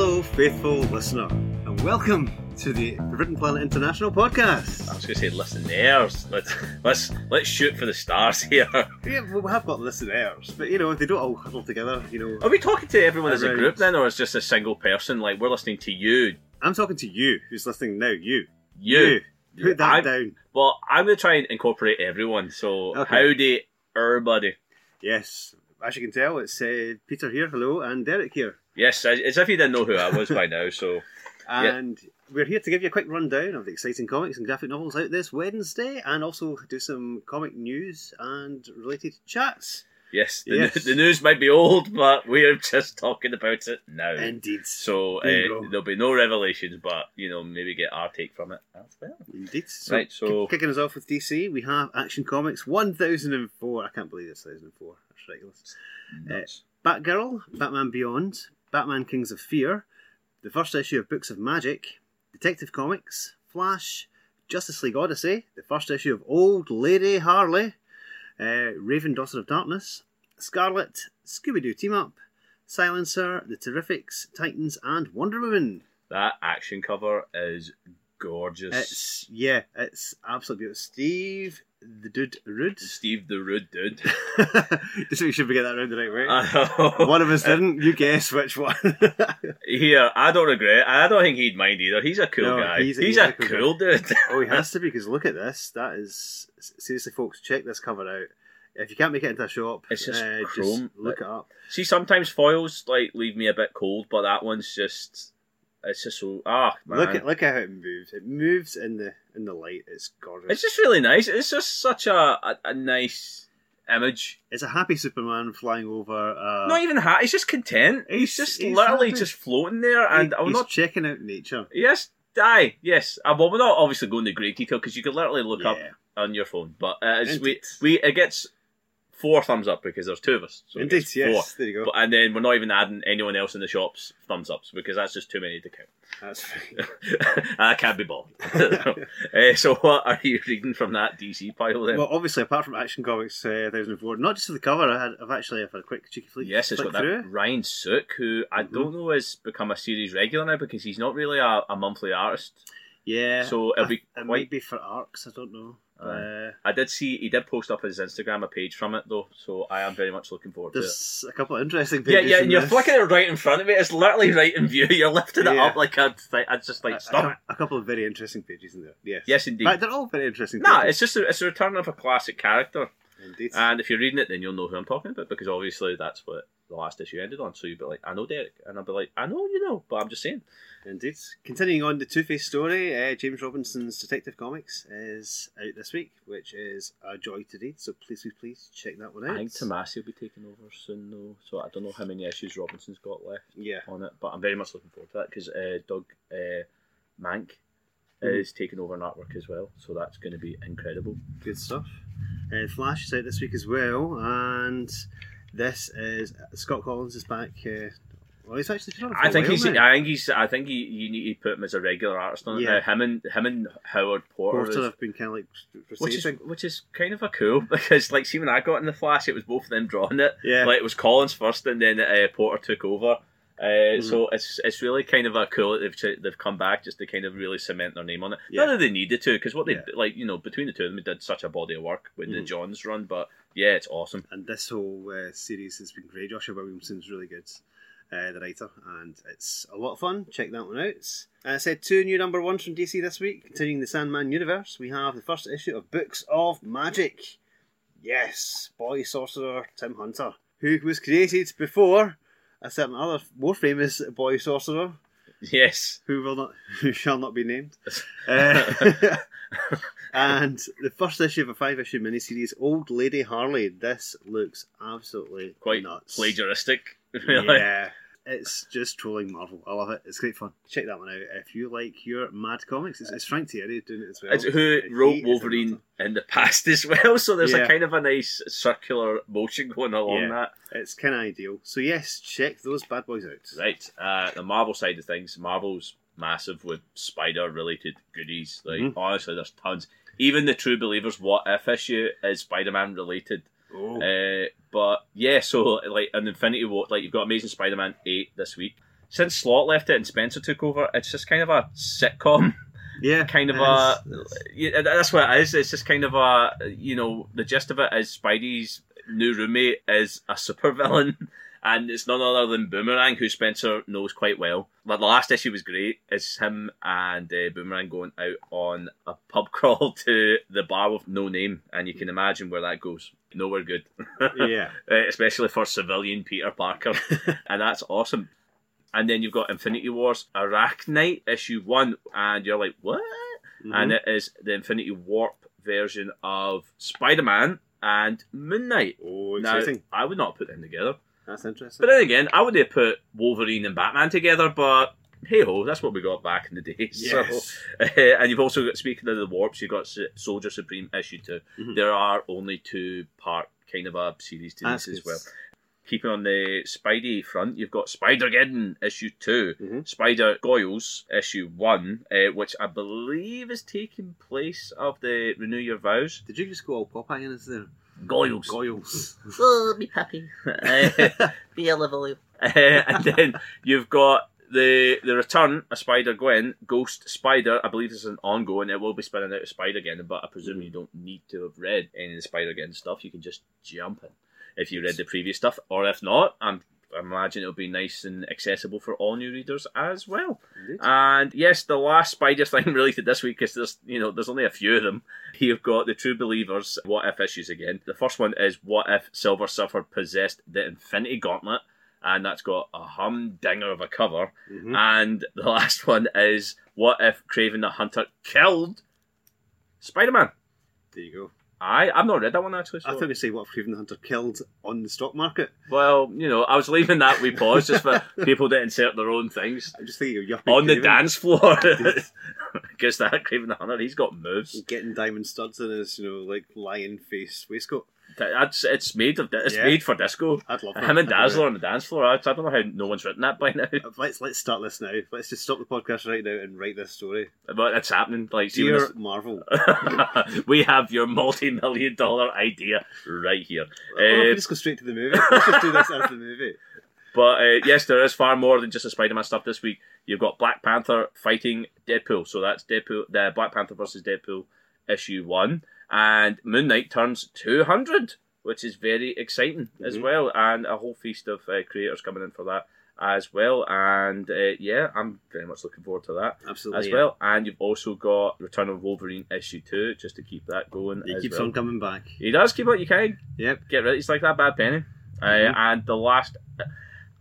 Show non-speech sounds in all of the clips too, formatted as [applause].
Hello, faithful listener, and welcome to the Forbidden Planet International podcast. I was going to say listeners. Let's let's let's shoot for the stars here. Yeah, well, we have got listeners, but you know, they don't all huddle together. You know, Are we talking to everyone as a group then, or is just a single person? Like we're listening to you, I'm talking to you, who's listening now. You, you. put that I'm- down. Well, I'm going to try and incorporate everyone. So Okay. howdy, everybody. Yes, as you can tell, it's uh, Peter here. Hello, and Derek here, Yes, as, if you didn't know who I was by now. So and we're here to give you a quick rundown of the exciting comics and graphic novels out this Wednesday, and also do some comic news and related chats. yes, the, Yes. the news might be old, but we're just talking about it now. Indeed. so uh, there'll be no revelations, but you know maybe get our take from it as well. Indeed. So, Right, so- kick- kicking us off with DC, we have Action Comics 1004. I can't believe it's 1004. That's ridiculous. Nuts. Batgirl, Batman Beyond, Batman Kings of Fear, the first issue of Books of Magic, Detective Comics, Flash, Justice League Odyssey, the first issue of Old Lady Harley, uh, Raven Daughter of Darkness, Scarlet, Scooby Doo Team Up, Silencer, The Terrifics, Titans, and Wonder Woman. That action cover is gorgeous. It's yeah, it's absolutely beautiful. Steve the Dude Rude. [laughs] Steve the Rude Dude. [laughs] Just we should be getting that round the right way. One of us [laughs] didn't. You guess which one. Here, I don't regret. I don't think he'd mind either. He's a cool No, guy. he's He's, a- a, a cool cool dude. oh, he has to be because look at this. That is seriously, folks. Check this cover out. If you can't make it into a shop, It's just uh, chrome. look it up. See, sometimes foils like leave me a bit cold, but that one's just. It's just so ah man. Look at look at how it moves. It moves in the in the light. It's gorgeous. It's just really nice. It's just such a a, a nice image. it's a happy Superman flying over. Uh, Not even hat. He's just content. He's, He's- just he's literally happy. just floating there, and he- I'm he's not. checking out nature. Yes, die. Yes. Uh, well, we're not obviously going to great detail because you could literally look up on your phone. But uh, we we it gets four thumbs up because there's two of us. So Indeed, yes. four. There you go. But, and then we're not even adding anyone else in the shops thumbs ups because that's just too many to count. That's [laughs] fine. I can't be bothered. uh, [laughs] [laughs] so what are you reading from that DC pile then? Well, obviously, apart from Action Comics uh, 1004, not just for the cover, I had, I've actually had a quick cheeky flick. yes, it's flick got that. Ryan Sook, who I Mhm. don't know has become a series regular now because he's not really a, a monthly artist. Yeah. So it'll I- be it quite might be for arcs. I don't know. Uh, I did see he did post up his Instagram a page from it though, so I am very much looking forward to it. there's a couple of interesting Yeah, pages. yeah, in and you're this. flicking it right in front of me. It's literally right in view. [laughs] You're lifting it up like a, I just A- like a, stop. cou- a couple of very interesting pages in there. Yes. Yes, indeed. In they're all very interesting. Nah, it's just a, it's a return of a classic character, Indeed. and if you're reading it, then you'll know who I'm talking about because obviously that's what the last issue ended on. So you'd be like, I know Derek, and I'll be like, I know you know, but I'm just saying. Indeed. Continuing on the Two Face story, uh, James Robinson's Detective Comics is out this week, which is a joy to read. So please, please, please check that one out. I think Tomasi will be taking over soon though, so I don't know how many issues Robinson's got left Yeah. on it, but I'm very much looking forward to that because uh, Doug uh, Mahnke Mhm. is taking over an artwork as well, so that's going to be incredible. Good stuff. Uh, Flash is out this week as well, and this is Scott Kolins is back. Well, he's actually been on it for I think while he's. I think he's. I think he, you need to put him as a regular artist on it. Yeah. Now, him and him and Howard Porter, Porter is- have been kind of like which is which is kind of a cool [laughs] because like see when I got in the Flash, it was both of them drawing it. Yeah. Like it was Kolins first, and then uh, Porter took over. Uh, Mm-hmm. So it's it's really kind of a cool that they've they've come back just to kind of really cement their name on it. Yeah. Not that they needed to, because what they Yeah. like you know between the two of them they did such a body of work with the Mhm. Johns run. But yeah, it's awesome. and this whole uh, series has been great. Joshua Williamson's really good, uh, the writer, and it's a lot of fun. Check that one out. Uh, I said two new number ones from DC this week. Continuing the Sandman universe, we have the first issue of Books of Magic. Yes, boy sorcerer Tim Hunter, who was created before a certain other more famous boy sorcerer Yes. who will not [laughs] who shall not be named. [laughs] Uh, [laughs] and the first issue of a five issue miniseries, Old Lady Harley. This looks absolutely Quite nuts. plagiaristic. Really. Yeah. It's just trolling Marvel. I love it. It's great fun. Check that one out if you like your mad comics. It's, it's Frank Tieri doing it as well. It's who wrote Wolverine in the past as well, so there's Yeah. a kind of a nice circular motion going along Yeah. that. It's kind of ideal. So yes, check those bad boys out. Right. Uh, the Marvel side of things, Marvel's massive with spider related goodies. Like Mhm. honestly, there's tons. Even the True Believers What If issue is Spider Man related. Oh, Uh, but yeah, so like an Infinity War, like you've got Amazing Spider Man eight this week. since Slott left it and Spencer took over, it's just kind of a sitcom. Yeah, kind of a yeah, that's what it is. It's just kind of a you know the gist of it is Spidey's new roommate is a supervillain, [laughs] and it's none other than Boomerang, who Spencer knows quite well. But the last issue was great. It's him and uh, Boomerang going out on a pub [laughs] crawl to the bar with no name, and you can imagine where that goes. Nowhere good. [laughs] yeah. Uh, especially for civilian Peter Parker, [laughs] and that's awesome. And then you've got Infinity Wars Arachknight issue one, and you're like, what? Mhm. And it is the Infinity Warp version of Spider Man and Moon Knight. oh, Now! I would not put them together, That's interesting. but then again, I would have put Wolverine and Batman together. But hey ho, that's what we got back in the day. [laughs] Yes. So, and you've also got speaking of the warps, you've got S- Soldier Supreme issue 2 Mhm. There are only two part kind of a series to this as well. Keeping on the Spidey front, you've got Spider Geddon issue 2 Mhm. Spider Goyles issue one, uh, which I believe is taking place of the Renew Your Vows. Did you just go all Popeye in there? Goyles. Goyles. [laughs] Oh, be happy. Uh, [laughs] [laughs] be a level. and then you've got the the return of Spider Gwen, Ghost Spider. I believe this is an ongoing. It will be spinning out of Spider Gwen, but I presume you don't need to have read any of the Spider Gwen stuff. You can just jump in if you read the previous stuff, or if not, I'm. I imagine it'll be nice and accessible for all new readers as well. Indeed. And yes, the last Spider thing [laughs] related this week is there's you know there's only a few of them. [laughs] You've got the True Believers What If issues again. The first one is What If Silver Surfer possessed the Infinity Gauntlet, and that's got a humdinger of a cover. Mhm. And the [laughs] last one is What If Kraven the Hunter killed Spider Man. There you go. I I've not read that one actually. I So. thought you say what if Kraven the Hunter killed on the stock market. well, you know, I was leaving that we pause just for [laughs] people to insert their own things I'm just thinking of on the dance floor. [laughs] Because [laughs] that Kraven the Hunter, he's got moves. getting diamond studs in his, you know, like lion face waistcoat. That's it's made of it's Yeah. made for disco. I'd love that. Him and Dazzler on the dance floor. I, I don't know how no one's written that by now. Let's let's start this now. Let's just stop the podcast right now and write this story. but it's happening. Like, Dear this- Marvel, [laughs] we have your multi-million dollar idea right here. oh, we Uh, just go straight to the movie. Let's just do this as the movie. [laughs] But uh, yes, there is far more than just a Spider-Man stuff this week. You've got Black Panther fighting Deadpool, so that's Deadpool, the Black Panther versus Deadpool issue one, and Moon Knight turns two hundred, which is very exciting as Mhm. well, and a whole feast of uh, creators coming in for that as well. And uh, yeah, I'm very much looking forward to that Absolutely. as yeah. well. And you've also got Return of Wolverine issue two, just to keep that going. He as keeps well. on coming back. He does keep it. You can Yep. get rid. He's like that bad penny. Mhm. Uh, and the last,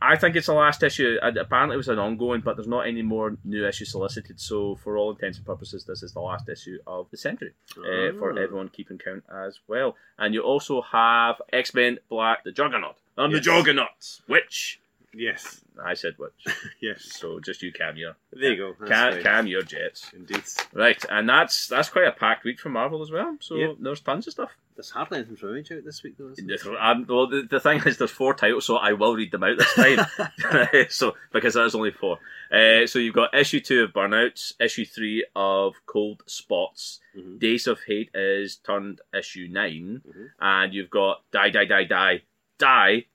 I think it's the last issue. Uh, Apparently, it was an ongoing, but there's not any more new issues solicited. So, for all intents and purposes, this is the last issue of the Sentry uh, for Ah. everyone keeping count as well. And you also have X Men Black, the Juggernaut. I'm Yes. the Juggernaut. Which Yes. I said which. [laughs] Yes. so just you, Cam, your There you go. Cam, fine. Cam, your Jets. Indeed. Right, and that's that's quite a packed week for Marvel as well. So Yep. there's tons of stuff. There's hardly anything from Image out this week, though. Um, well, the, the thing is, there's four titles, so I will read them out this time. [laughs] [laughs] so because there's only four. Uh, so you've got issue two of Burnouts, issue three of Cold Spots, Mhm. Days of Hate is turned issue 9 Mhm. and you've got Die Die Die Die Die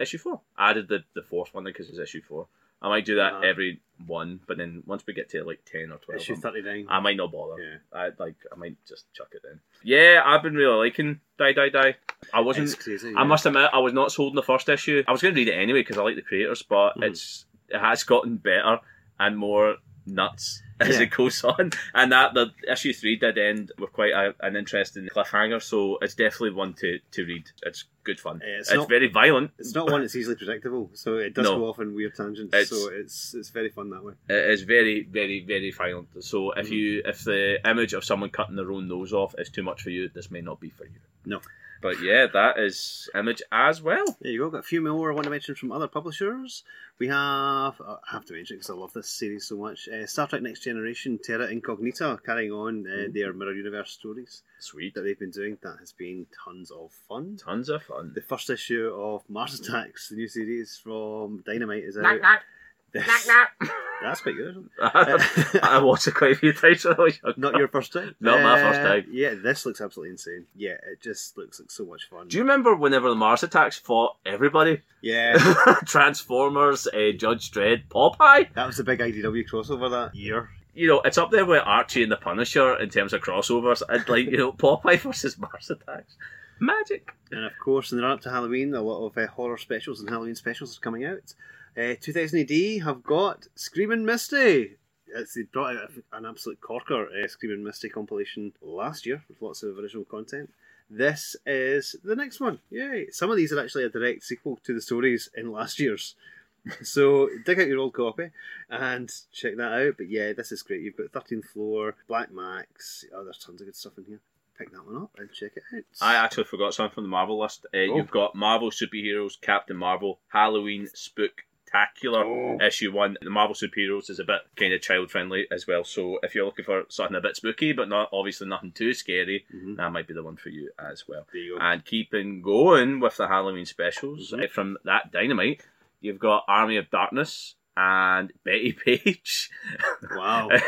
issue four. I added the the fourth one because it's issue four. I might do that Ah. every one, but then once we get to like ten or twelve, Issue I'm- 39. I might not bother. yeah. I like I might just chuck it in. Yeah, I've been really liking Die Die Die. I wasn't. Crazy. I must admit, I was not sold in the first issue. I was going to read it anyway because I like the creators, but Mhm. it's it has gotten better and more nuts [laughs] as Yeah. it goes on. And that the issue three did end with quite a, an interesting cliffhanger, so it's definitely one to, to read. It's good fun. It's It's, not- very violent. It's not one that's easily predictable, so it does No. go off in weird tangents. It's- so it's it's very fun that way. It is very, very, very violent. So if Mhm. you if the image of someone cutting their own nose off is too much for you, this may not be for you. No. But yeah, that is image as well. There you go. Got a few more I want to mention from other publishers. We have, uh, I have to mention because I love this series so much. Uh, Star Trek Next Generation, Terra Incognita, carrying on uh, Mhm. their Mirror Universe stories Sweet. that they've been doing. That has been tons of fun. Tons of fun. The first issue of Mars Attacks, the new series from Dynamite, is out. This- Knock, knock. That's quite good. Isn't I, I watched it quite a few times when [laughs] I was young. it? Not your first time. Not my first Uh, time. Yeah, this looks absolutely insane. Yeah, it just looks like so much fun. Do you remember whenever the Mars Attacks fought everybody? Yeah, [laughs] Transformers, uh, Judge Dredd, Popeye? that was the big IDW crossover that year. You know, it's up there with Archie and the Punisher in terms of crossovers. And like, you know, [laughs] Popeye versus Mars Attacks. Magic. And of course, in the run up to Halloween, a lot of uh, horror specials and Halloween specials are coming out. Uh, 2000 AD have got Screaming Misty. It's, they brought out an absolute corker uh, Screaming Misty compilation last year with lots of original content. This is the next one. Yay! Some of these are actually a direct sequel to the stories in last year's. [laughs] So dig out your old copy and check that out. But yeah, this is great. You've got 13th Floor, Black Max. Oh, there's tons of good stuff in here. Pick that one up and check it out. I actually forgot something from the Marvel list. Uh, Oh. You've got Marvel Superheroes, Captain Marvel, Halloween Spooktacular. Oh. Issue one, the Marvel Superheroes is a bit kind of child friendly as well. So if you're looking for something a bit spooky, but not obviously nothing too scary, Mhm. that might be the one for you as well. You. And keeping going with the Halloween specials Mhm. uh, from that Dynamite, you've got Army of Darkness and Bettie Page. Wow. [laughs]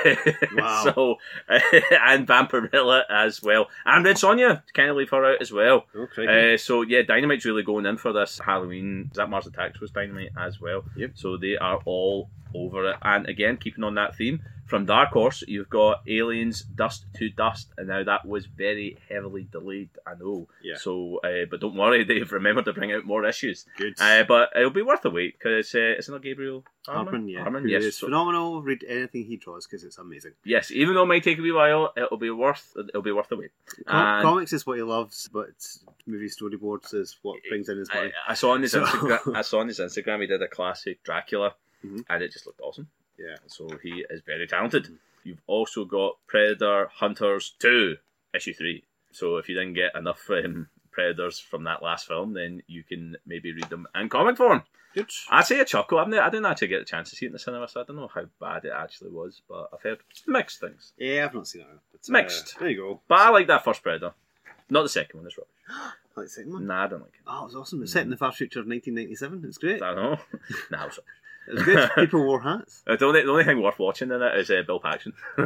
Wow. so [laughs] and Vampirella as well, and Red Sonja. Kind of leave her out as well. Okay. Uh, so yeah, Dynamite's really going in for this Halloween. Is that Mars Attacks was Dynamite as well? Yep. So they are all over it. And again, keeping on that theme, from Dark Horse, you've got Aliens Dust to Dust, and now that was very heavily delayed. I know. Yeah. So, uh, but don't worry, [laughs] they've remembered to bring out more issues. Good. Uh, but it'll be worth a wait because uh, it's not Gabriel Hardman. Yeah. Hardman, yes. is So- phenomenal. Read anything he draws because it's amazing. yes. Even though it might take a wee while, it'll be worth. It'll be worth the wait. Com- And- comics is what he loves, but movie storyboards is what brings in his money. I, I saw on his So- Instagram. [laughs] I saw on his Instagram he did a classic Dracula, Mhm. and it just looked awesome. Yeah. So he is very talented. You've also got Predator Hunters Two, issue three. So if you didn't get enough um, Predators from that last film, then you can maybe read them in comic form. Good. I'd say a chuckle. I've ne- I didn't actually get the chance to see it in the cinema, so I don't know how bad it actually was, but I've heard mixed things. Yeah, I've not seen it. But, uh, Mixed. There you go. But I like that first Predator. Not the second one, it's rubbish. I [gasps] like the second one. Nah, I don't like it. Oh, it was awesome. It's set in the far future of 1997. It's great. I don't know. [laughs] nah, it was It was good. [laughs] People wore hats. Uh, the only, the only thing worth watching in it is uh, Bill Paxton. [laughs]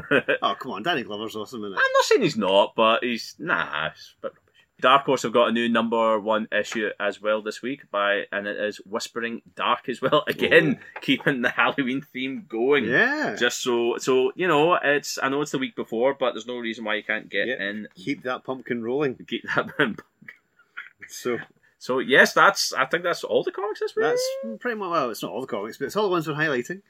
Oh, come on. Danny Glover's awesome in it. I'm not saying he's not, but he's nah, it's a bit rubbish. Dark Horse have got a new number one issue as well this week by, and it is Whispering Dark as well. [laughs] Again, keeping the Halloween theme going. Yeah. Just so, so you know, it's I know it's the week before, but there's no reason why you can't get Yeah. in. Keep that pumpkin rolling. Keep that. pumpkin. So So yes, that's I think that's all the comics this week. that's pretty much, well, it's not all the comics, but it's all the ones we're highlighting.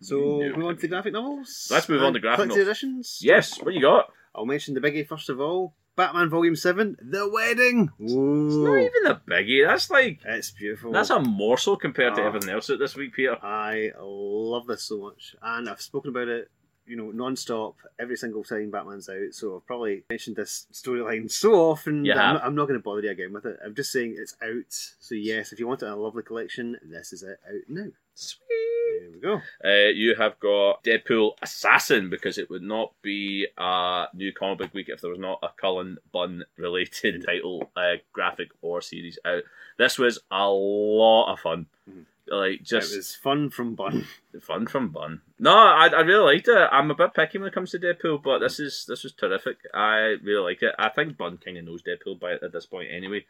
So mm, Yeah. we on to the graphic novels. Let's move on to graphic novels. editions. yes. What you got? I'll mention the biggie first of all. Batman Volume 7, The Wedding. It's not even a biggie. That's like It's beautiful. that's a morsel compared to Oh. everything else this week, Peter. I love this so much, and I've spoken about it, you know, non-stop every single time Batman's out. So I've probably mentioned this storyline so often. That I'm, not, I'm not going to bother you again with it. I'm just saying it's out. So yes, if you want it in a lovely collection, this is it out now. Sweet. There we go. Uh, you have got Deadpool Assassin because it would not be a new comic book week if there was not a Cullen Bunn related [laughs] title, uh, graphic or series out. This was a lot of fun. Mhm. Like just it was fun from Bunn. [laughs] fun from Bunn. No, I, I really liked it. I'm a bit picky when it comes to Deadpool, but this is this was terrific. I really like it. I think Bunn kind of knows Deadpool by at this point anyway.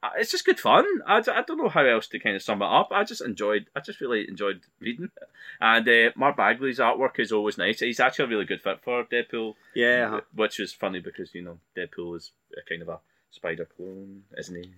Uh, It's just good fun. I, I don't know how else to kind of sum it up. I just enjoyed. I just really enjoyed reading, it. and uh, Mark Bagley's artwork is always nice. He's actually a really good fit for Deadpool, Yeah. which is funny because you know Deadpool is a kind of a spider clone, isn't he?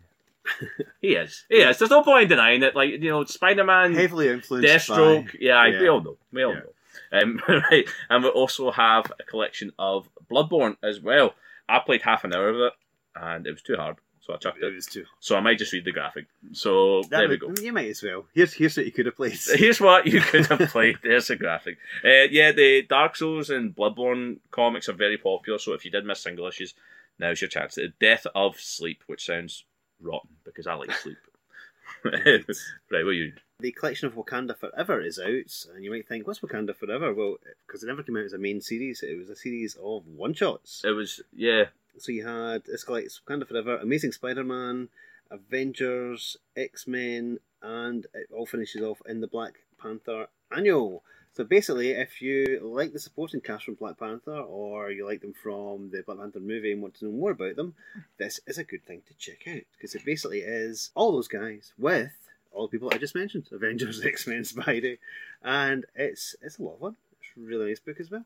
[laughs] he is. He is. There's no point in denying it. Like you know, Spider Man Heavily influenced Deathstroke, by... yeah, we yeah. all know. We all Yeah. know. Um, [laughs] right, and we also have a collection of Bloodborne as well. I played half an hour of it, and it was too hard, so I chucked It it. was too... So I might just read the graphic. So That there we go. You might as well. Here's here's what you could have played. [laughs] Here's what you could have played. There's a graphic. Uh, yeah, the Dark Souls and Bloodborne comics are very popular. So if you did miss single issues, now's your chance. The Death of Sleep, which sounds rotten because I like sleep. right, [laughs] what you? The collection of Wakanda Forever is out, and you might think, what's Wakanda Forever? Well, because it never came out as a main series, it was a series of one shots. It was yeah. So you had it's collects Wakanda Forever, Amazing Spider-Man, Avengers, X Men, and it all finishes off in the Black Panther Annual. So basically, if you like the supporting cast from Black Panther, or you like them from the Black Panther movie and want to know more about them, this is a good thing to check out because it basically is all those guys with all the people I just mentioned: Avengers, [laughs] X Men, Spidey, and it's it's a lot of fun. It's a really nice book as well.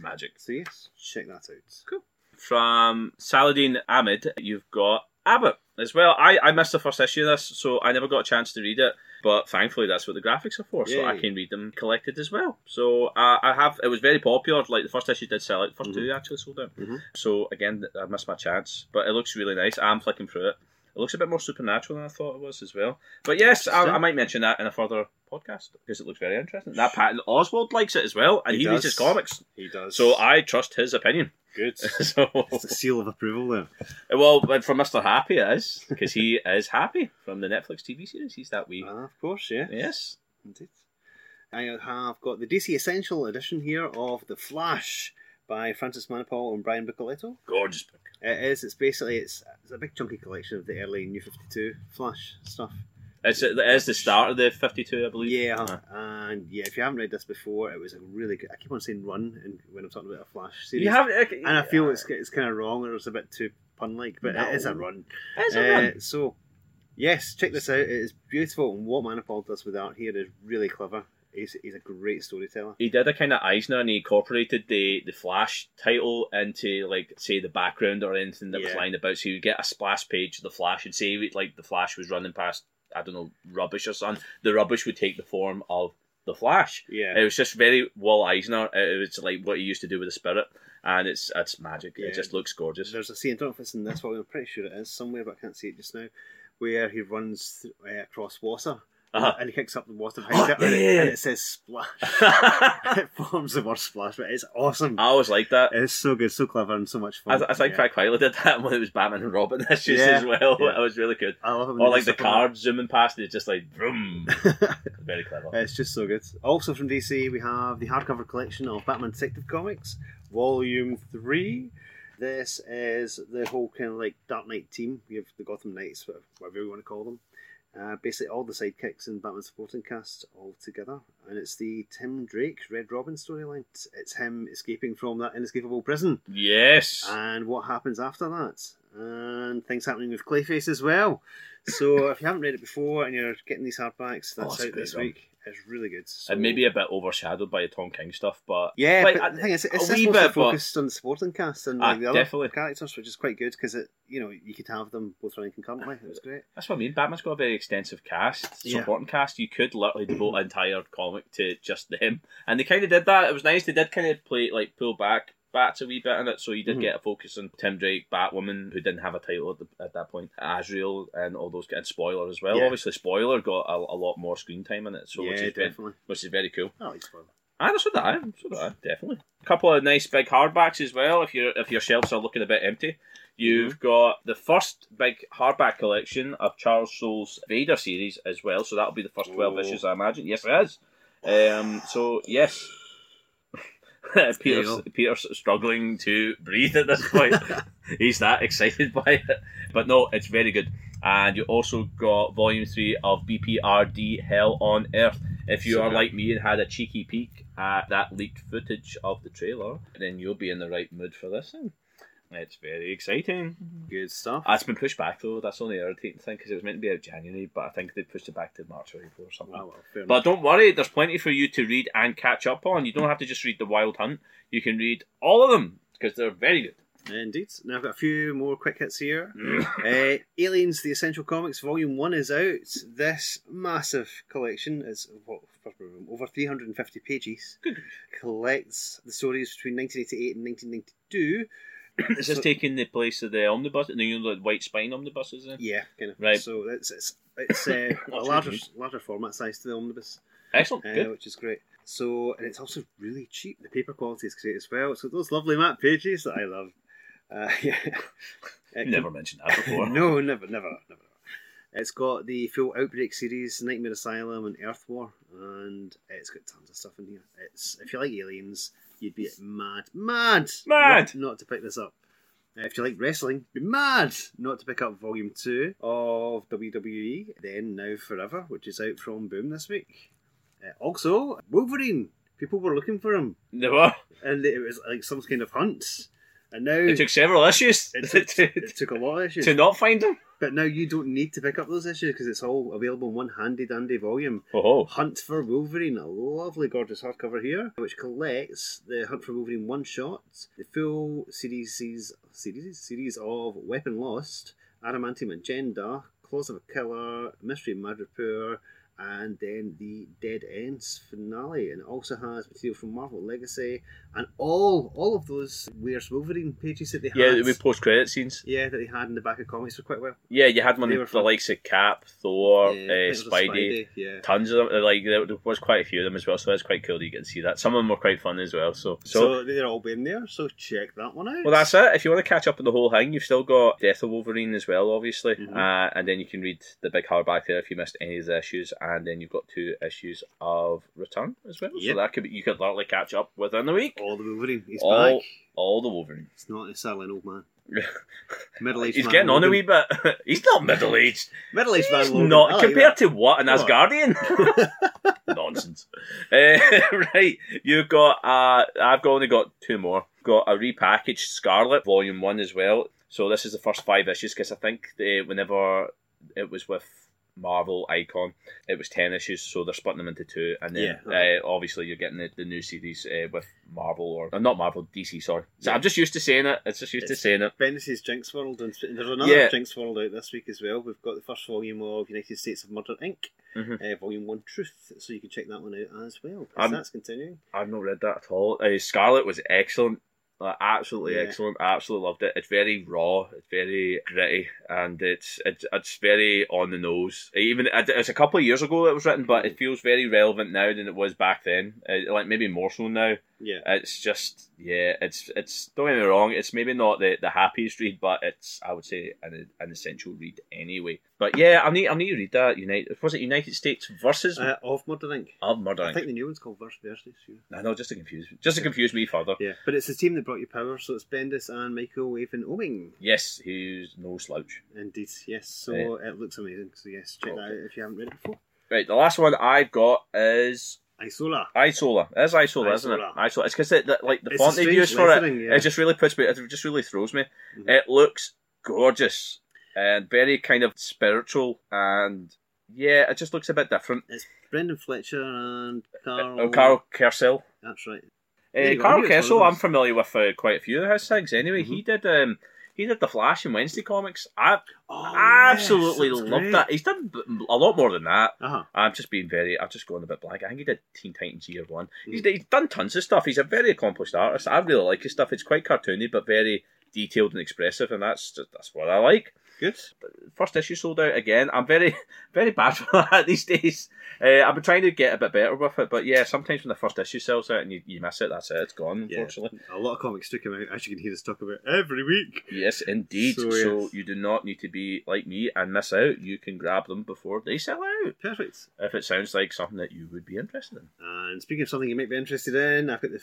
Magic. So yes, check that out. Cool. From Saladin Ahmed, you've got Abbott as well. I, I missed the first issue of this, so I never got a chance to read it. But thankfully, that's what the graphics are for, so I can read them collected as well. So uh, I have. It was very popular. Like the first issue did sell out. The 1st two actually sold out. Mhm. So again, I missed my chance, but it looks really nice. I'm flicking through it. It looks a bit more supernatural than I thought it was as well. But yes, I, I might mention that in a further podcast because it looks very interesting. That Patton Oswalt likes it as well, and He he, reads his comics, He does. so I trust his opinion. good. [laughs] so It's a seal of approval there. well, but for Mr. Happy it is because he [laughs] is happy from the Netflix TV series. He's that wee. Ah, of course, yeah. Yes. Indeed. I have got the DC Essential edition here of The Flash by Francis Manapul and Brian Buccellato. Gorgeous book. It is. It's basically it's, it's a big chunky collection of the early New Fifty Two Flash stuff. It's, it is the start of the 52, I believe. Yeah, Uh, and yeah, if you haven't read this before, it was a really good. I keep on saying run and when I'm talking about a Flash series, You have, and I feel it's it's kind of wrong or it's a bit too pun like, but it is a run. It's a Uh, run. So, yes, check this out. It is beautiful, and what Manapul does with art here is really clever. He's, he's a great storyteller. He did a kind of Eisner and he incorporated the, the Flash title into, like, say, the background or anything that was Yeah. lying about. So you get a splash page of the Flash and say, like, the Flash was running past, I don't know, rubbish or something. The rubbish would take the form of the Flash. Yeah, It was just very Walt Eisner. It was like what he used to do with the spirit, and it's it's magic. Yeah. It just looks gorgeous. there's a scene. I don't know if it's in this one. I'm pretty sure it is somewhere, but I can't see it just now. Where he runs th- uh, across water, Uh-huh. and he kicks up the water behind Oh, it, and, it, yeah. and it says splash. [laughs] [laughs] It forms the word splash, but it's awesome. I always like that. It's so good, so clever, and so much fun. I think yeah. Frank Quitely did that [laughs] when it was Batman and Robin issues Yeah, as well. yeah. It was really good. I love it. Or like the like zooming past, it's just like vroom. Very clever. It's just so good. Also from DC, we have the hardcover collection of Batman Detective Comics, Volume 3. This is the whole kind of like Dark Knight team. We have the Gotham Knights, whatever you want to call them. Uh, basically, all the sidekicks in Batman supporting cast all together. And it's the Tim Drake Red Robin storyline. It's, him escaping from that inescapable prison. Yes. And what happens after that. And things happening with Clayface as well. So [laughs] if you haven't read it before and you're getting these hardbacks, Oh, that's a out this week. It's really good. So, and maybe a bit overshadowed by the Tom King stuff, but yeah, like, but I- the thing is, a it's wee just mostly bit, but- focused on the supporting cast and like, Ah, the other definitely. characters, which is quite good because it, you know, you could have them both running concurrently. It was great. That's what I mean. Batman's got a very extensive cast, Yeah. supporting cast. You could literally devote an entire comic to just them, and they kind of did that. It was nice. They did kind of play like pull back bats a wee bit in it, so you did Mhm. get a focus on Tim Drake, Batwoman, who didn't have a title at, the, at that point, Azrael, and all those. And Spoiler as well. Yeah. Obviously, Spoiler got a, a lot more screen time in it, so which yeah, is very, definitely. which is very cool. I like spoiler. Ah, so did I. So did I. Definitely. A couple of nice big hardbacks as well. If your if your shelves are looking a bit empty, you've got the first big hardback collection of Charles Soule's Vader series as well. So that'll be the first twelve Oh. issues, I imagine. Yes, it is. Um. So yes. [laughs] Peter's. Peter's struggling to breathe at this point. [laughs] He's that excited by it. But no, it's very good. And you also got volume three of BPRD Hell on Earth. If you So are good. like me and had a cheeky peek at that leaked footage of the trailer, then you'll be in the right mood for this. one. It's very exciting. Good stuff. It's been pushed back though. That's the only irritating thing because it was meant to be out January, but I think they pushed it back to March or April or something. Oh, well, fair But don't worry, there's plenty for you to read and catch up on. You don't have to just read The Wild Hunt. You can read all of them because they're very good. enough. Indeed. Now I've got a few more quick hits here. [laughs] Uh, Aliens: The Essential Comics Volume One is out. This massive collection is what, over 350 pages. Good. Collects the stories between 1988 and 1992. Is this So- taking the place of the omnibus, the you know, the white spine omnibuses? Then? Yeah, kind of. Right. So it's it's it's uh, [laughs] a larger larger format size to the omnibus, Excellent. uh, Good. which is great. So and it's also really cheap. The paper quality is great as well. So those lovely matte pages that I love. Uh, [laughs] yeah. Never mentioned that before. [laughs] no, never, never, never. It's got the full Outbreak series, Nightmare Asylum, and Earth War, and it's got tons of stuff in here. It's if you like aliens, you'd be mad, mad, Mad! not, not to pick this up. Uh, If you like wrestling, be mad not to pick up Volume Two of WWE. Then Now Forever, which is out from Boom this week. Uh, also, Wolverine. People were looking for him, They were. and it was like some kind of hunt. And now It took several issues it took, it took a lot of [laughs] issues. to not find him. But now you don't need to pick up those issues because it's all available in one handy dandy volume. Oh, Hunt for Wolverine, a lovely, gorgeous hardcover here, which collects the Hunt for Wolverine one shot, the full series series series of Weapon Lost, Adamantium Agenda, Claws of a Killer, Mystery Madripoor, and then the Dead Ends finale. And it also has material from Marvel Legacy and all all of those Where's Wolverine pages that they had. yeah, had. with post credit scenes. yeah, that they had in the back of comics for quite well. Yeah, you had one of the likes of Cap, Thor, Yeah, uh, think it was a Spidey. yeah. Tons of them. Like there was quite a few of them as well, so it's quite cool that you get to see that. Some of them were quite fun as well. So, so, So, they're all been there, so check that one out. well, that's it. If you want to catch up on the whole thing, you've still got Death of Wolverine as well, obviously, Mhm. uh, and then you can read the big hardback there if you missed any of the issues, and then you've got two issues of Return as well. So that could be, you could literally catch up within the week. all the Wolverine. He's All- back. All the Wolverine. It's not necessarily an old man. [laughs] Middle aged He's man. getting on a Logan. wee bit. [laughs] He's not middle aged. [laughs] Middle aged man. Logan. Not like compared to what an? Asgardian. Nonsense. Uh, right, you've got. Uh, I've only got two more. Got a repackaged Scarlet Volume One as well. So this is the first five issues because I think they, whenever it was with Marvel Icon, it was ten issues. So they're splitting them into two, and then Yeah. uh, obviously you're getting the, the new series uh, with Marvel or uh, not Marvel DC. Sorry, so Yeah. I'm just used to saying it. It's just used to saying it. Bendis' Jinx World, and there's another Yeah. Jinx World out this week as well. We've got the first volume of United States of Murder Inc., Mhm. uh, Volume 1 Truth, so you can check that one out as well. That's continuing. I've not read that at all. Uh, Scarlet was excellent. Like, absolutely Yeah. excellent. I absolutely loved it. It's very raw. It's very gritty, and it's it's, it's very on the nose. Even it's a couple of years ago it was written, but it feels very relevant now than it was back then. Uh, like maybe more so now. Yeah. It's just yeah. It's it's don't get me wrong. It's maybe not the, the happiest read, but it's I would say an, an essential read anyway. But yeah, I need I need to read that. United was it United States versus Uh, of Murder Inc. of Murder. I think the new one's called Verse Versus. Yeah. I know, just to confuse just to confuse me further. yeah, but it's the team that brought you power, so it's Bendis and Michael Avon Oeming. Yes, he's no slouch. Indeed, yes. So Yeah. it looks amazing. So yes, check that out if you haven't read it before. Right, the last one I've got is Isola. Isola. It is Isola, isn't it? Isola. Isola. It's because the, like the It's font they've used for it, yeah. it just really puts me. It just really throws me. Mhm. It looks gorgeous and very kind of spiritual, and yeah, it just looks a bit different. It's Brendan Fletcher and Carl. Oh, Carl Kerschl. That's right. Uh, There you go, Carl I knew it was Kessel, I'm familiar with uh, quite a few of his things. Anyway, he did um, he did the Flash and Wednesday comics. I Oh, absolutely yes, loved great. that. He's done a lot more than that. Uh-huh. I'm just being very. I'm just going a bit blank. I think he did Teen Titans Year One. He's, Mm. he's done tons of stuff. He's a very accomplished artist. I really like his stuff. It's quite cartoony, but very detailed and expressive, and that's just, that's what I like. Good. First issue sold out again. I'm very [laughs] very bad for [laughs] that these days. Uh, I've been trying to get a bit better with it, but yeah, sometimes when the first issue sells out and you, you miss it, that's it. It's gone. Yeah. Unfortunately. A lot of comics do come out, as you can hear us talk about every week. Yes, indeed. So, So, you do not need to be like me and miss out. You can grab them before they sell out. Perfect. If it sounds like something that you would be interested in. And speaking of something you might be interested in, I've got the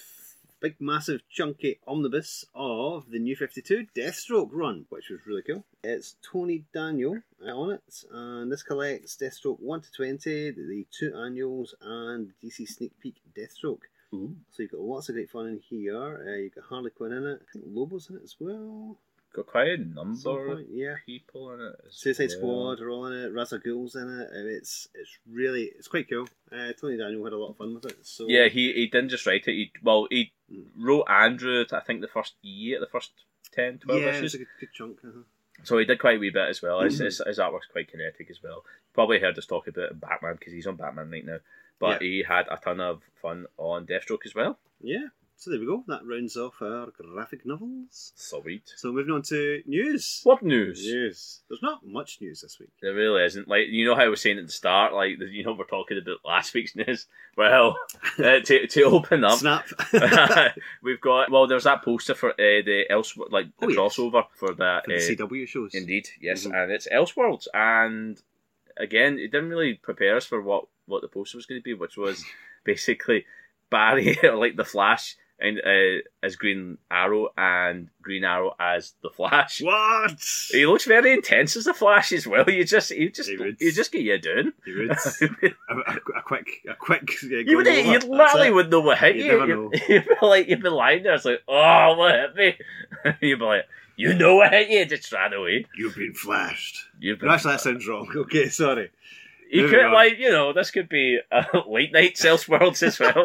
big, massive, chunky omnibus of the New 52 Deathstroke run, which was really cool. It's Tony Daniel uh, on it, and this collects Deathstroke 1 to 20, the two annuals, and DC Sneak Peek Deathstroke. Ooh. So you've got lots of great fun in here. Uh, you've got Harley Quinn in it. I think Lobo's in it as well. Got quite a number point, yeah. of people in it. Suicide well. Squad are all in it. Ra's al Ghul's in it. and it's it's really it's quite cool. Uh, Tony Daniel had a lot of fun with it. So Yeah, he, he didn't just write it. He well, he Mm. wrote Andrew. I think the first year, the first 10, 12 yeah, issues. it's a good, good chunk. Uh-huh. So he did quite a wee bit as well. His, Mhm. his, his artwork's quite kinetic as well. Probably heard us talk about Batman because he's on Batman right now. But he had a ton of fun on Deathstroke as well. Yeah. So there we go. That rounds off our graphic novels. Sweet. So moving on to news. What news? News. There's not much news this week. There really isn't. Like you know how I was saying at the start, like you know we're talking about last week's news. Well, [laughs] uh, to to open up, Snap. [laughs] [laughs] we've got well. There's that poster for uh, the else like the Oh, yes. crossover for that. For the uh, CW shows. Indeed, yes, Mhm. and it's Elseworlds, and again, it didn't really prepare us for what what the poster was going to be, which was basically Barry, like the Flash, and uh, as Green Arrow and Green Arrow as the Flash. What? He looks very intense as the Flash as well. You just, you just, you just get you doing. You would. [laughs] a, a, a quick, a quick. Uh, You would, you literally it. wouldn't know what hit You you. never You'd- know. [laughs] You'd be like, you'd be lying there. It's like, oh, what hit me? [laughs] you'd be like, you know what hit you? Just ran away. You've been flashed. You've No, actually, that sounds wrong. Okay, sorry. you moving could on. like, you know, this could be uh, late night sales worlds as well.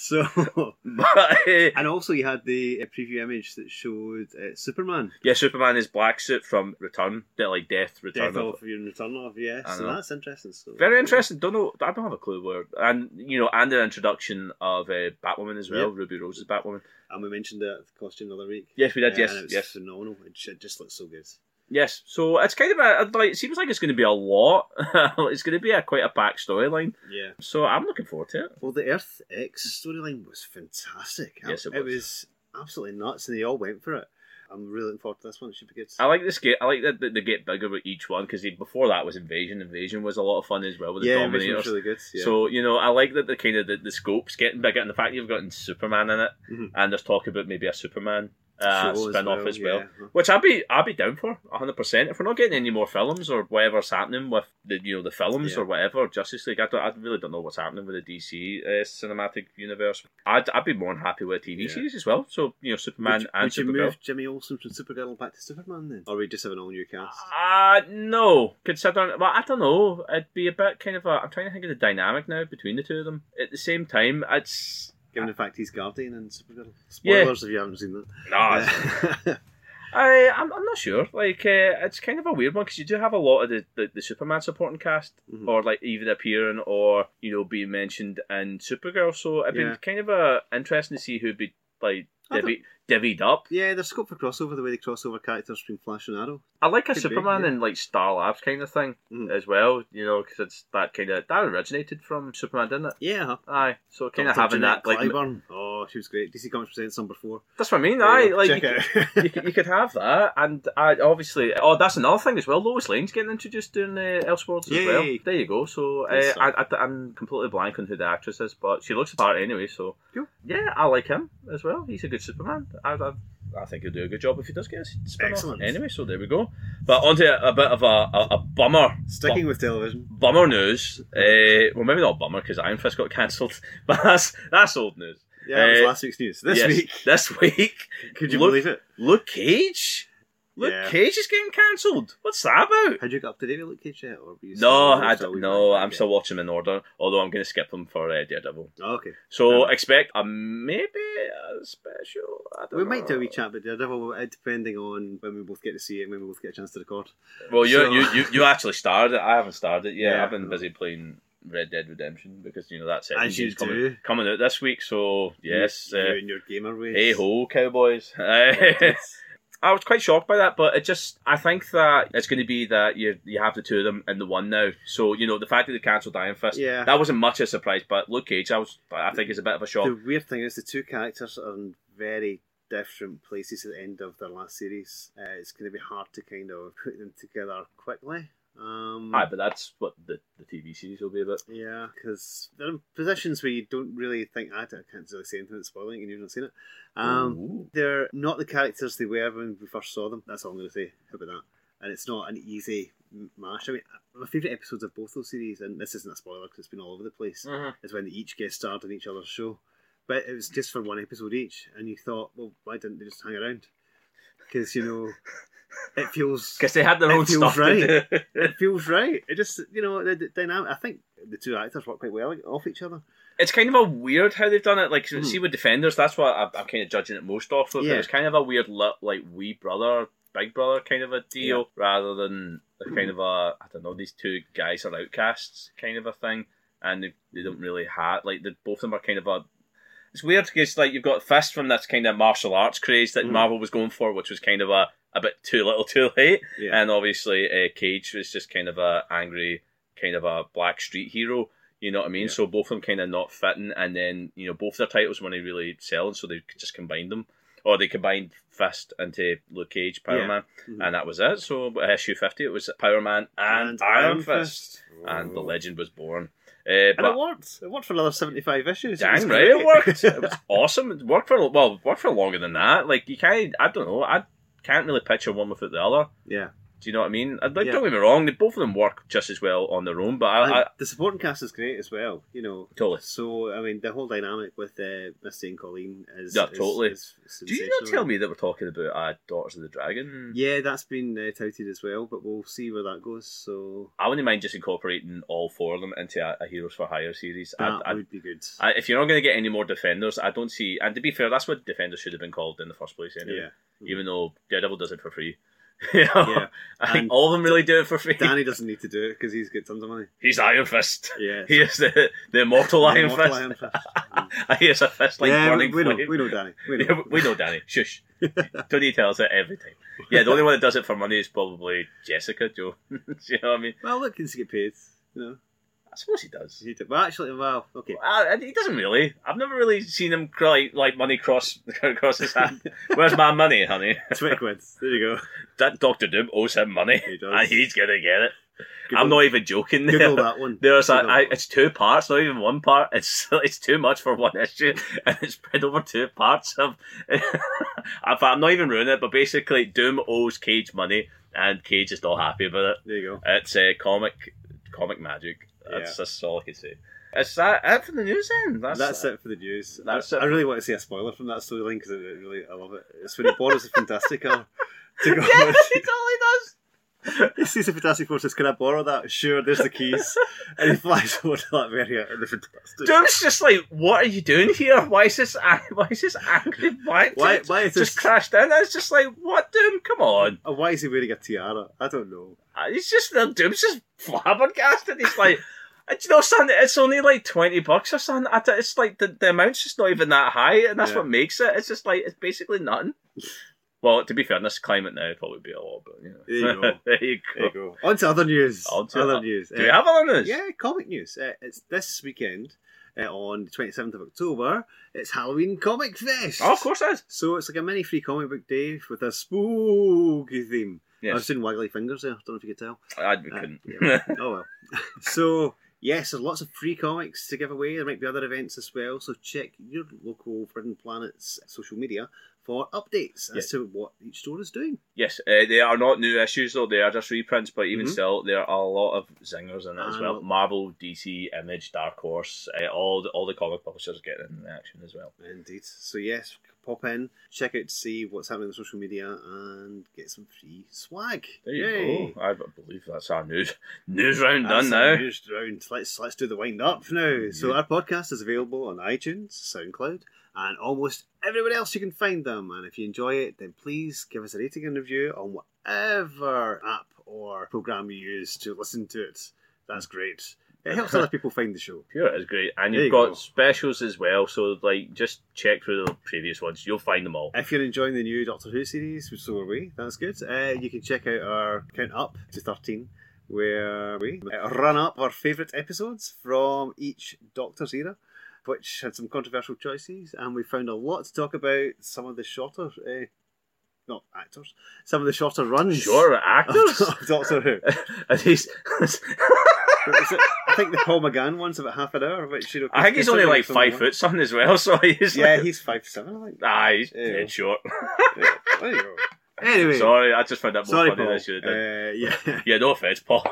So, [laughs] but uh, and also you had the uh, preview image that showed uh, Superman. yeah, Superman is black suit from Return, like Death Return. Death of your return of yes, I so know. that's interesting. So Very interesting. Don't know. I don't have a clue where. And you know, and the introduction of uh, Batwoman as well. Yep. Ruby Rose's Batwoman. And we mentioned the costume the other week. Yes, we did. Yeah, yes, and it was yes, phenomenal. It just looks so good. Yes. So it's kind of a like. It seems like it's going to be a lot. [laughs] it's going to be a quite a packed storyline. Yeah. So I'm looking forward to it. Well, the Earth X storyline was fantastic. Yes, it it was. was absolutely nuts, and they all went for it. I'm really looking forward to this one. It should be good. I like this get. I like that they get bigger with each one because before that was Invasion. Invasion was a lot of fun as well with the yeah, Dominators. was really good. Yeah. So you know, I like that the kind of the, the scope's getting bigger, and the fact you've gotten Superman in it, Mhm. and there's talk about maybe a Superman uh, Show spin off as well. yeah. Which I'd be I'd be down for hundred percent. If we're not getting any more films or whatever's happening with the you know the films Yeah. or whatever Justice League, I, don't, I really don't know what's happening with the DC uh, cinematic universe. I'd I'd be more than happy with a TV Yeah. series as well. So you know Superman would, and would you move Jimmy Olsen from Supergirl back to Superman then, or we just have an all new cast? Uh no. Considering, well, I don't know. It'd be a bit kind of a. I'm trying to think of the dynamic now between the two of them. At the same time, it's Given the fact he's Guardian and Supergirl. Spoilers if you haven't seen that. no. it's- [laughs] I I'm, I'm not sure. Like uh, it's kind of a weird one because you do have a lot of the, the, the Superman supporting cast, Mhm. or like even appearing or you know being mentioned in Supergirl. So it'd Yeah. be kind of a interesting to see who'd be like divvy, divvied up. yeah, there's scope for crossover the way they crossover characters between Flash and Arrow. I like a Could be, Superman yeah. and like Star Labs kind of thing Mhm. as well. You know, because it's that kind of that originated from Superman, didn't it? Yeah, Aye, so kind of having Jeanette that like Clyburn. Oh, she was great. DC Comics Presents number four. that's what I mean. Aye, Yeah, like you, could, you, [laughs] could, you could have that, and I obviously oh that's another thing as well. Lois Lane's getting introduced in uh, Elseworlds as well. There you go. So uh, I, I, I'm completely blank on who the actress is, but she looks the part anyway. So Cool. yeah, I like him as well. He's a good Superman. I, I, I think he'll do a good job if he does get a spin. Excellent. Anyway, so there we go. But onto a, a bit of a, a, a bummer Sticking with television. bummer news. Uh, well, maybe not bummer because Iron Fist got cancelled, [laughs] but that's that's old news. Yeah, that was Uh, last week's news. This Yes, week, this week, could you Look- believe it? Luke Cage. Luke Yeah. Cage is getting cancelled. What's that about? Had you got up to date with Luke Cage yet? Or were you No, still- I still d- way no. I'm still watching them in order. Although I'm going to skip them for uh, Daredevil. Oh, okay. So Uh, expect a maybe a special. I don't We might do a know. wee chat about Daredevil, uh, depending on when we both get to see it and when we both get a chance to record. Well, you So- you, you you actually started it. I haven't started it yet. Yeah. I've been busy playing Red Dead Redemption because you know that's it. You coming, do. coming out this week. So yes, you, uh, and your gamer ways. hey ho, cowboys. [laughs] I was quite shocked by that, but it just I think that it's going to be that you you have the two of them in the one now. So you know the fact that they cancelled Iron Fist, Yeah. that wasn't much of a surprise. But Luke Cage, I was I think is a bit of a shock. The weird thing is the two characters are in very different places at the end of their last series. Uh, it's going to be hard to kind of [laughs] put them together quickly. Um, Aye, but that's what the, the TV series will be about. Yeah, because they're in positions where you don't really think. I don't- I can't really say anything that's spoiling, and you've not seen it. Um, Ooh. they're not the characters they were when we first saw them. That's all I'm going to say about that. And it's not an easy mash. I mean, my favourite episodes of both those series, and this isn't a spoiler because it's been all over the place, Mhm. is when they each guest starred in each other's show. But it was just for one episode each, and you thought, well, why didn't they just hang around? Because you know, it feels [laughs] Because they had their own feels stuff right. it [laughs] feels right. It just you know the, the dynamic. I think the two actors work quite well off each other. it's kind of a weird how they've done it. Like, Mhm. see with Defenders, that's what I'm, I'm kind of judging it most off of. Yeah. It was kind of a weird, like wee brother, big brother kind of a deal, rather than a kind of a I don't know. These two guys are outcasts kind of a thing, and they, they don't really have like the, both of them are kind of a. It's weird because like you've got Fist from this kind of martial arts craze that Mhm. Marvel was going for, which was kind of a a bit too little, too late. Yeah, And obviously, uh, Cage was just kind of a angry, kind of a black street hero. You know what I mean? Yeah. So both of them kind of not fitting, and then you know both their titles weren't really selling, so they just combined them, or they combined Fist into Luke Cage, Power Yeah. Man, Mhm. and that was it. So uh, issue fifty, it was Power Man and, Iron, Fist, and the legend was born. Uh, And but it worked. It worked for another 75 issues. It Dang was [laughs] right, it worked. It was awesome. It worked for well, it worked for longer than that. Like you can't, I don't know, I can't really picture one without the other. yeah. Do you know what I mean? Like, Yeah. Don't get me wrong, they, both of them work just as well on their own. But I, I the supporting cast is great as well, you know. totally. So, I mean, the whole dynamic with uh, Misty and Colleen is. Yeah, totally. is Do you not tell me that we're talking about uh, Daughters of the Dragon? Yeah, that's been uh, touted as well, but we'll see where that goes. So, I wouldn't mind just incorporating all four of them into a, a Heroes for Hire series. that I'd, I'd, would be good. I, if you're not going to get any more Defenders, I don't see. And to be fair, that's what Defenders should have been called in the first place, anyway. yeah. Even though Daredevil does it for free. [laughs] you know? Yeah. I think And all of them really do it for free. Danny doesn't need to do it because he's got tons of money. He's Iron Fist. Yeah. He is the, the immortal The Iron immortal Fist. Iron Fist. [laughs] Mm. he has a fist like yeah, we, burning we know, flame. we know Danny. We know. [laughs] Yeah, we know Danny. Shush. Tony tells it every time. Yeah, the only one that does it for money is probably Jessica Joe. Do you know what I mean? Well, look, he's get paid. You know, I suppose he does. he. Well, actually, well, okay. Uh, he doesn't really. I've never really seen him cry, like money cross [laughs] across his hand. [laughs] Where's my money, honey? [laughs] Twenty quid. There you go. That Doctor Doom owes him money, He does. and he's gonna get it. I'm not even joking. Google that one. There's a, Google I, that it's two parts, not even one part. It's it's too much for one issue, and it's spread over two parts. Of, I'm not even ruining it, but basically, Doom owes Cage money, and Cage is not happy about it. There you go. It's uh, comic comic magic. That's, Yeah. that's all I can say. Is that it for the news then? That's, it for the news. that's I. I really want to see a spoiler from that storyline because it, really, I love it. It's when he borrows the Fantasticar [laughs] to go. Yeah, he totally does. he sees the Fantastic Force says, "Can I borrow that?" Sure. There's the keys, [laughs] and he flies over to that area in the Fantastic. Doom's just like, what are you doing here? Why is this? Why is this angry? Why? Why? Why is just this? crashed in? It's just like, what, Doom? Come on. uh, Why is he wearing a tiara? I don't know. Uh, He's just the Doom's just flabbergasted. He's like, "Uh, you know, son, it's only like twenty bucks or something. It's like the, the amount's just not even that high, and that's Yeah. what makes it. It's just like it's basically nothing. Well, to be fair, in this climate now, it'd probably be a lot, but you know. There you go. [laughs] there you There you go. go. On to other news. On to other news. Do we Uh, have other news? Yeah, comic news. Uh, it's this weekend uh, on the 27th of October. It's Halloween Comic Fest. Oh, of course it is. So it's like a mini free comic book day with a spooky theme. I've seen waggly fingers there. Don't know if you could tell. I, we Uh, couldn't. yeah. oh well. [laughs] so yes, there's lots of free comics to give away. There might be other events as well. So check your local Forbidden Planet's social media for updates as to what each store is doing. Yes, uh, they are not new issues though; they are just reprints. But even Mhm. still, there are a lot of zingers in it as well. Marvel, DC, Image, Dark Horse, uh, all the, all the comic publishers getting in the action as well. Indeed. So yes, pop in, check out to see what's happening on social media, and get some free swag. There you Yay. go. I believe that's our news news round That's done now. news round. Let's let's do the wind up now. So our podcast is available on iTunes, SoundCloud, and almost everywhere else you can find them. And if you enjoy it, then please give us a rating and review on whatever app or program you use to listen to it. That's mm. great. It helps other people find the show. Sure, it is great, and you've you got go. specials as well. So like, just check through the previous ones; you'll find them all. If you're enjoying the new Doctor Who series, which so are we, that's good. Uh, you can check out our count up to 13, where we uh, run up our favourite episodes from each Doctor's era, which had some controversial choices, and we found a lot to talk about. Some of the shorter, uh, not actors, some of the shorter runs. Sure, actors. of [laughs] Doctor Who. [laughs] [laughs] Is it- I think the Paul McGann one's about half an hour, which you know. I think he's only like five some foot something as well. [laughs] So he's them- Yeah, like, he's five seven, I think. ah, he's Yeah. dead short. Yeah, [laughs] there. Anyway, Sorry, I just found that more sorry, funny Paul. than I should have done. Uh, yeah. [laughs] Yeah, no offense, Paul.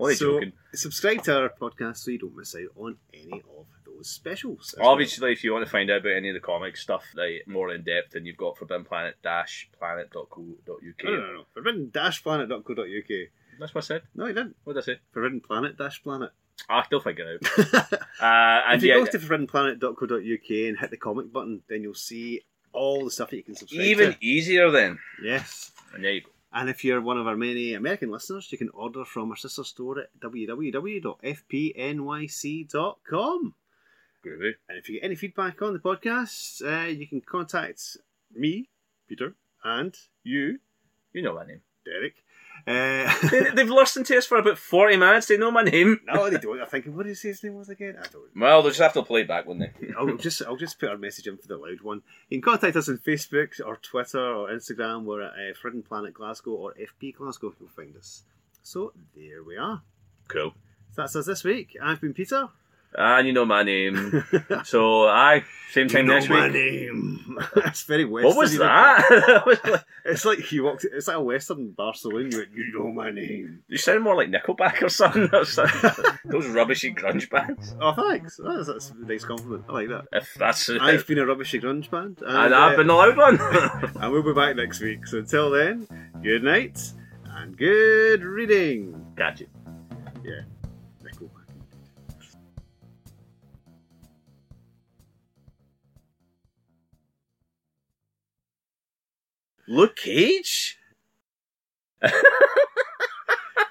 Only So- joking. subscribe to our podcast so you don't miss out on any of those specials. as well. Obviously, if you want to find out about any of the comic stuff, like more in depth, then you've got Forbidden Planet dash planet.co.uk. No, no, no, no. Forbidden-planet.co.uk. That's what I said. No, you didn't. What did I say? Forbidden Planet dash planet. Ah, still figure it out. [laughs] if Uh, and you yeah, go to forbiddenplanet.co.uk and hit the comic button, then you'll see all the stuff that you can subscribe even to. easier then. Yes. And there you go. And if you're one of our many American listeners, you can order from our sister store at www.fpnyc.com. Groovy. And if you get any feedback on the podcast, uh, you can contact me, Peter, and you, You know my name. Derek. Uh, they, they've listened to us for about 40 minutes. They know my name. [laughs] no, they don't. I'm thinking, what did he say his name was again? I don't. Well, they'll just have to play it back, won't they? [laughs] I'll just I'll just put our message in for the loud one. You can contact us on Facebook or Twitter or Instagram. We're at uh, Forbidden Planet Glasgow or FP Glasgow. If you'll find us. So there we are. Cool. That's us this week. I've been Peter. And you know my name. [laughs] So I same time next week. you know next my week. name. [laughs] That's very western. What was that? That [laughs] was like- It's like you walked. It's like a western bar saloon. You went, you know my name. you sound more like Nickelback or something. Those rubbishy grunge bands. Oh, thanks. That's, that's a nice compliment. I like that. If that's it. I've been a rubbishy grunge band, and, and I've uh, been the loud one. and we'll be back next week. So until then, good night and good reading. Gadget. Yeah, Luke Cage? [laughs]